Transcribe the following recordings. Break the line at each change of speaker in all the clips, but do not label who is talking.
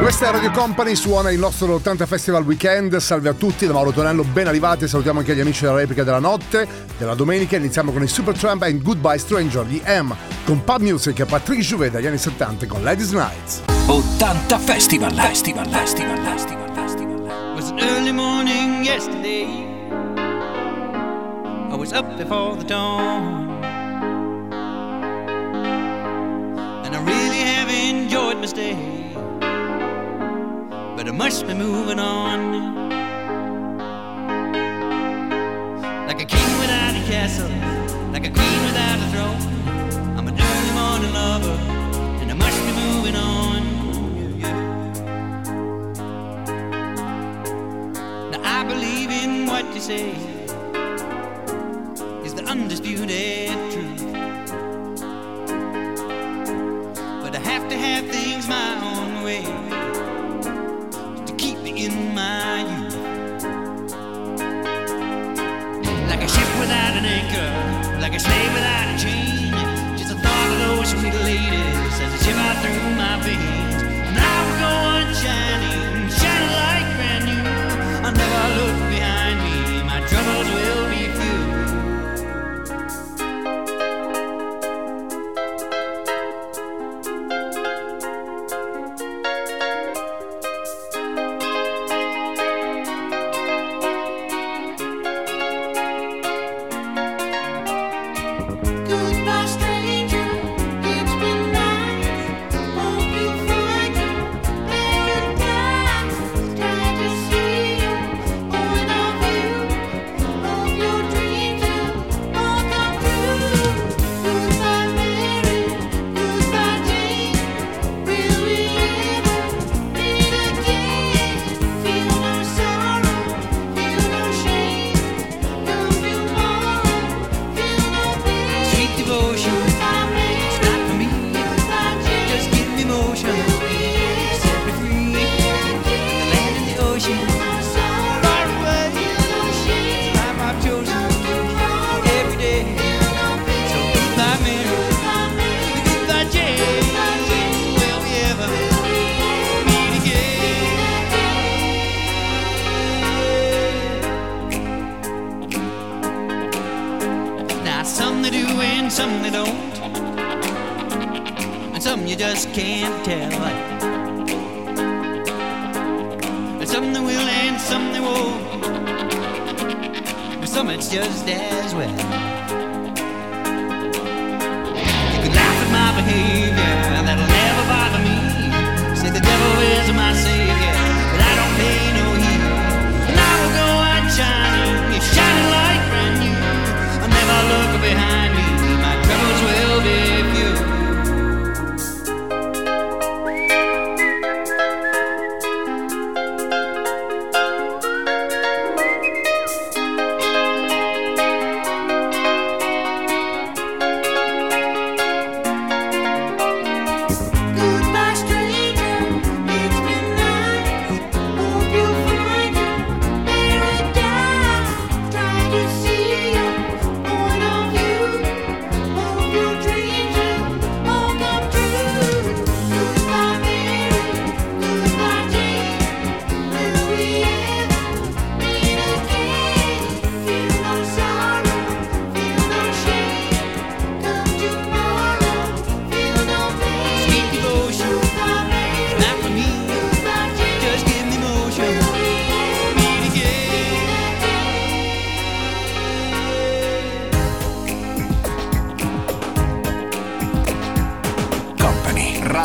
Questa è Radio Company, suona il nostro 80 Festival Weekend. Salve a tutti, da Mauro Tonello, ben arrivati. Salutiamo anche gli amici della replica della notte, della domenica. Iniziamo con i Supertramp and Goodbye Stranger di M, con Pub Music e Patrick Jouvet dagli anni 70 con Ladies Nights.
80 Festival, Festival, Festival, Festival, Festival.
was an early morning yesterday. I was up before the dawn. And I really have enjoyed my stay. But I must be moving on. Like a king without a castle, like a queen without a throne. I'm an early morning lover, and I must be moving on. Yeah. Now I believe in what you say is the undisputed truth. But I have to have things my own way in my youth. Like a ship without an anchor, like a slave without a chain. Just the thought of those sweet ladies as they shiver through And some you just can't tell. And some they will and some they won't. And some it's just as well. You could laugh at my behavior, and that'll never bother me. Say the devil is my savior,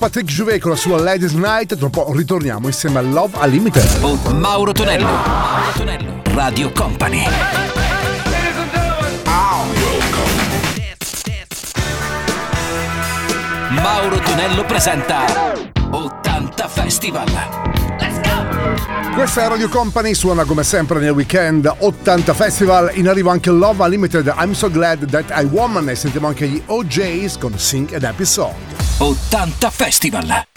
Patrick Juvet con la sua Ladies Night. Tra un po' ritorniamo insieme a Love al
Limite. Mauro Tonello. Mauro Tonello. Radio Company. Mauro Tonello presenta 80 Festival. Let's go!
Questa è Radio Company, suona come sempre nel weekend 80 Festival, in arrivo anche Love Unlimited, I'm So Glad That I Woman e sentiamo anche gli OJs con Sing an Happy Song.
80 Festival.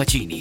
Pacini.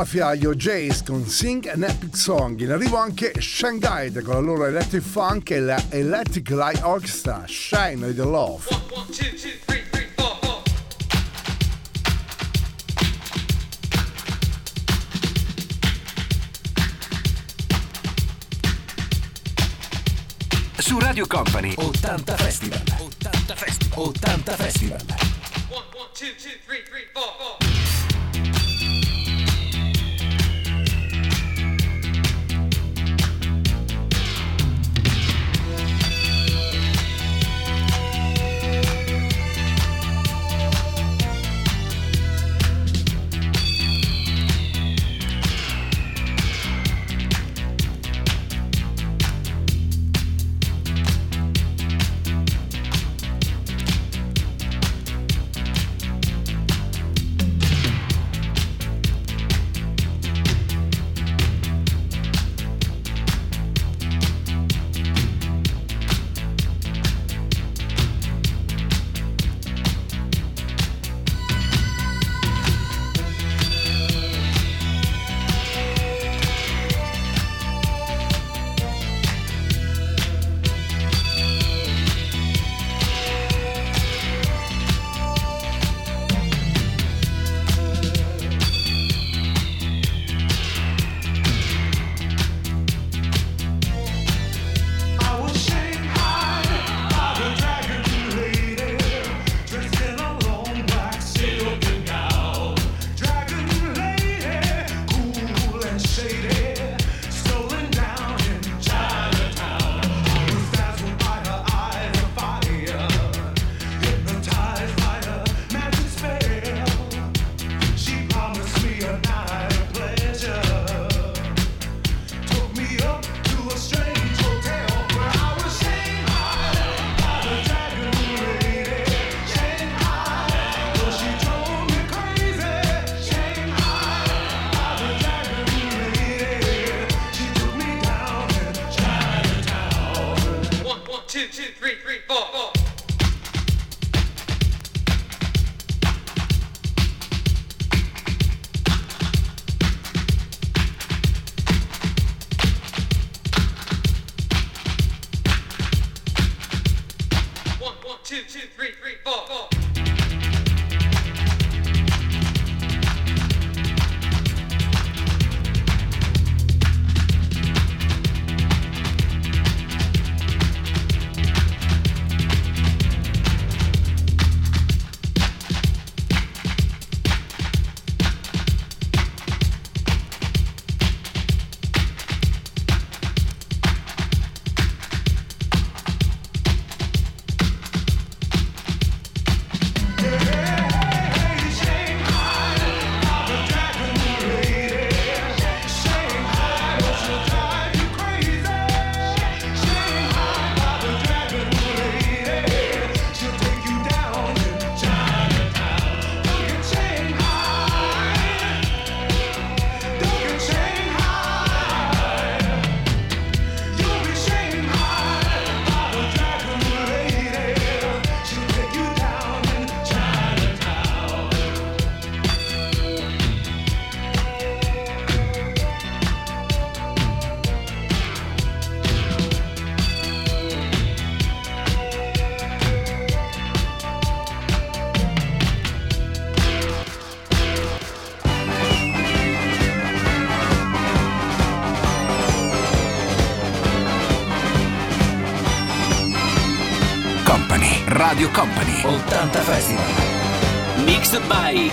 Mafiaio Jace con Sing an Epic Song. In arrivo anche Shanghai con la loro Electric Funk e la Electric Light Orchestra Shine the Love.
Su Radio Company. 80 Festival. 80 Festival. 80 Festival.
1 2 3
3 4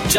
Mixed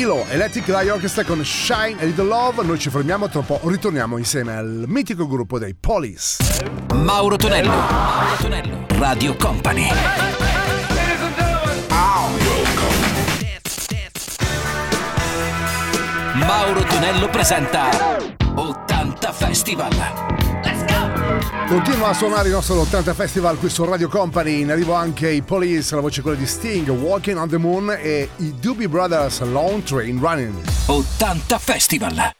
Ilo, Electric Light Orchestra con Shine a Little Love. Noi ci fermiamo tra poco, ritorniamo insieme al mitico gruppo dei Police.
Mauro Tonello, Mauro Tonello, Radio Company. Mauro Tonello presenta 80 Festival.
Continua a suonare il nostro 80 Festival qui su Radio Company, in arrivo anche i Police, la voce quella di Sting, Walking on the Moon e i Doobie Brothers Long Train Running.
80 Festival!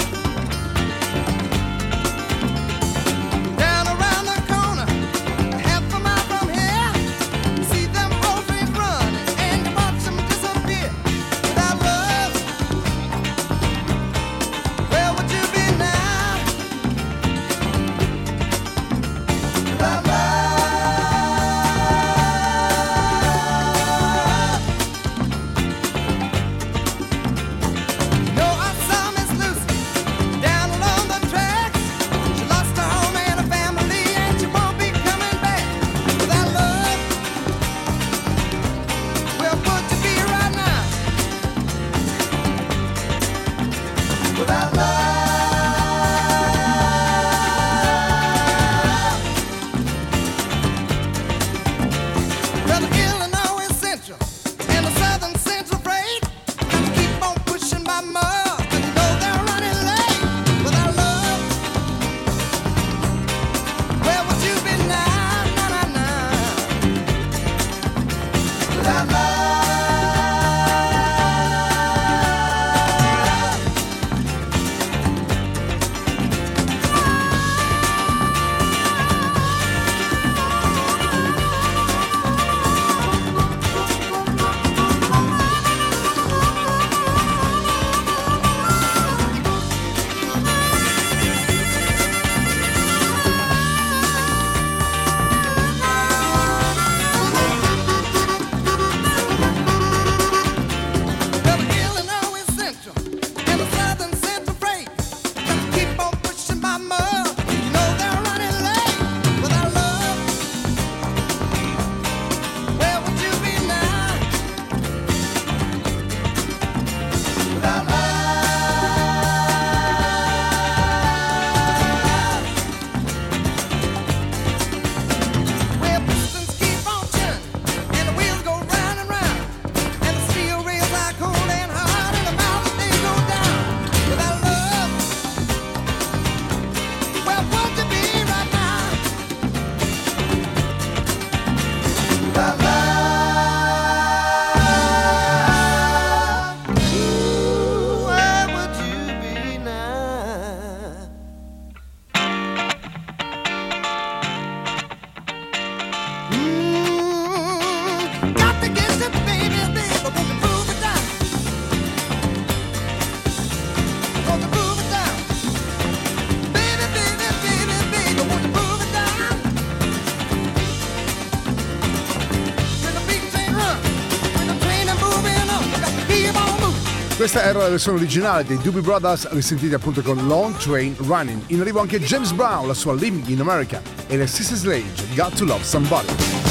Questa era la versione originale dei Doobie Brothers, risentiti appunto con Long Train Running. In arrivo anche James Brown, la sua Living in America, e le Sister Slade, Got to Love Somebody.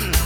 man.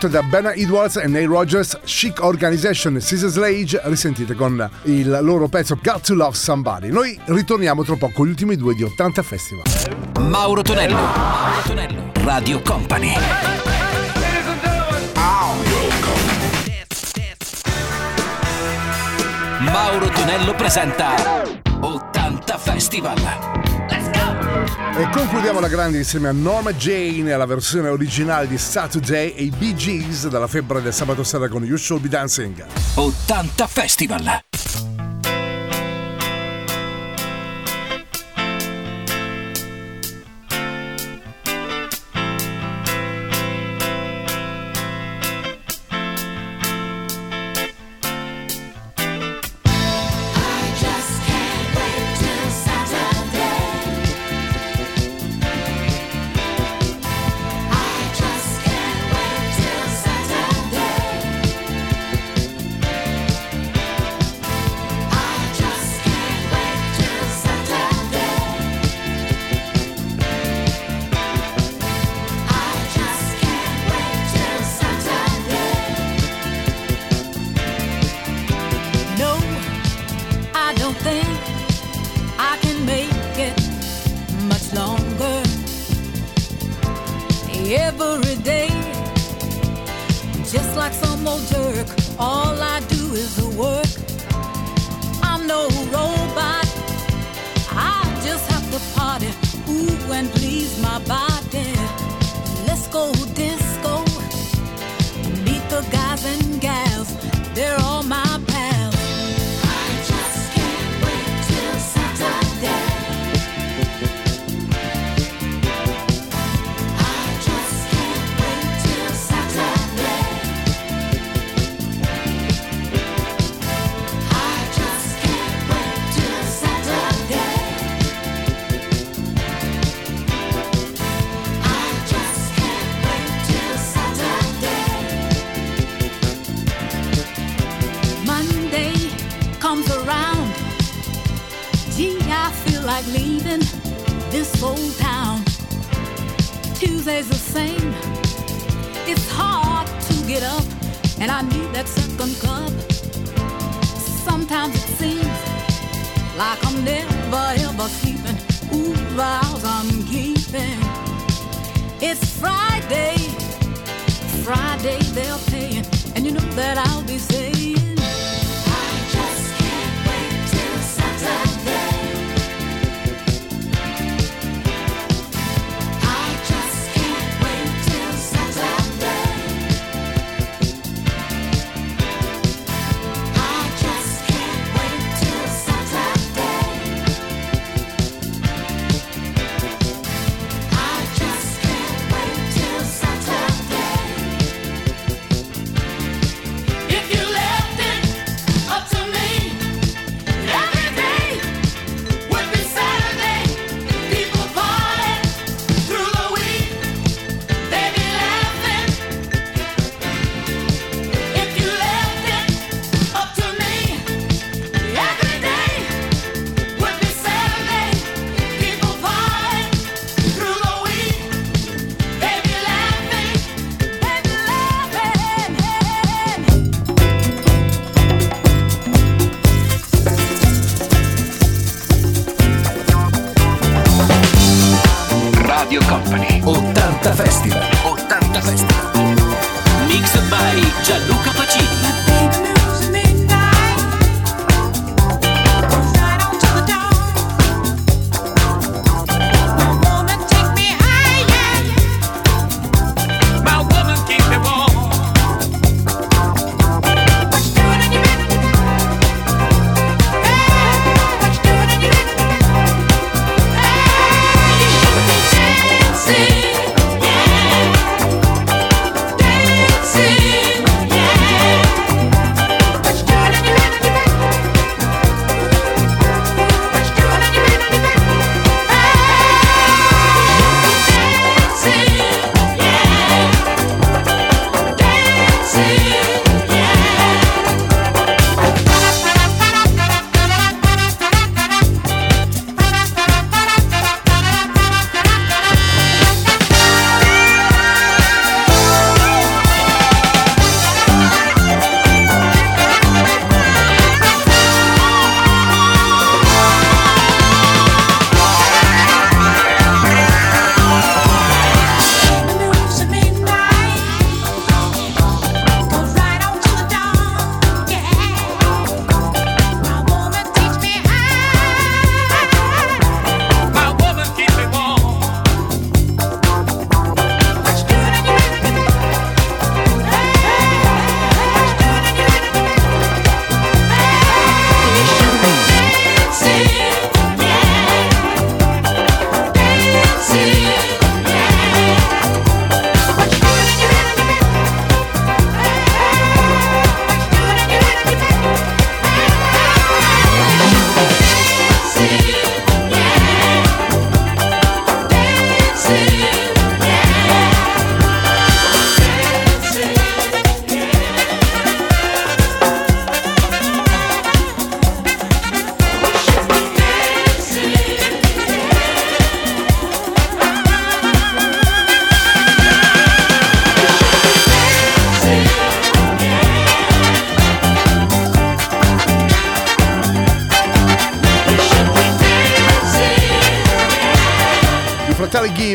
prodotto da Bena Edwards e Neil Rogers, Chic Organization e Scissors Slage, risentite con il loro pezzo Got to Love Somebody. Noi ritorniamo tra poco con gli ultimi due di 80 Festival.
Mauro Tonello, Mauro Tonello, Radio Company. Mauro Tonello presenta 80
Festival.
E concludiamo la grande insieme a Norma Jane, alla versione originale di Saturday e i Bee Gees dalla febbre del sabato sera con You Should Be Dancing.
80 Festival!
I
feel like leaving this old town. Tuesday's the same. It's hard to get up, and I need that second cup. Sometimes it seems like I'm never ever sleeping. Ooh, vows I'm keeping. It's Friday, Friday they're paying, and you know that I'll be saying.
Giovani 80 Festival. 80 Festival. Mixed by Gianluca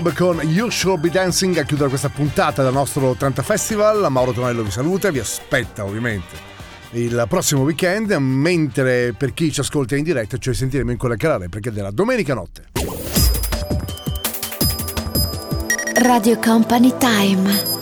Gibb con You Should Be Dancing a chiudere questa puntata del nostro 80 Festival. Mauro Tonello vi saluta e vi aspetta ovviamente il prossimo weekend, mentre per chi ci ascolta in diretta ci sentiremo in quella che è la replica della domenica notte.
Radio Company Time.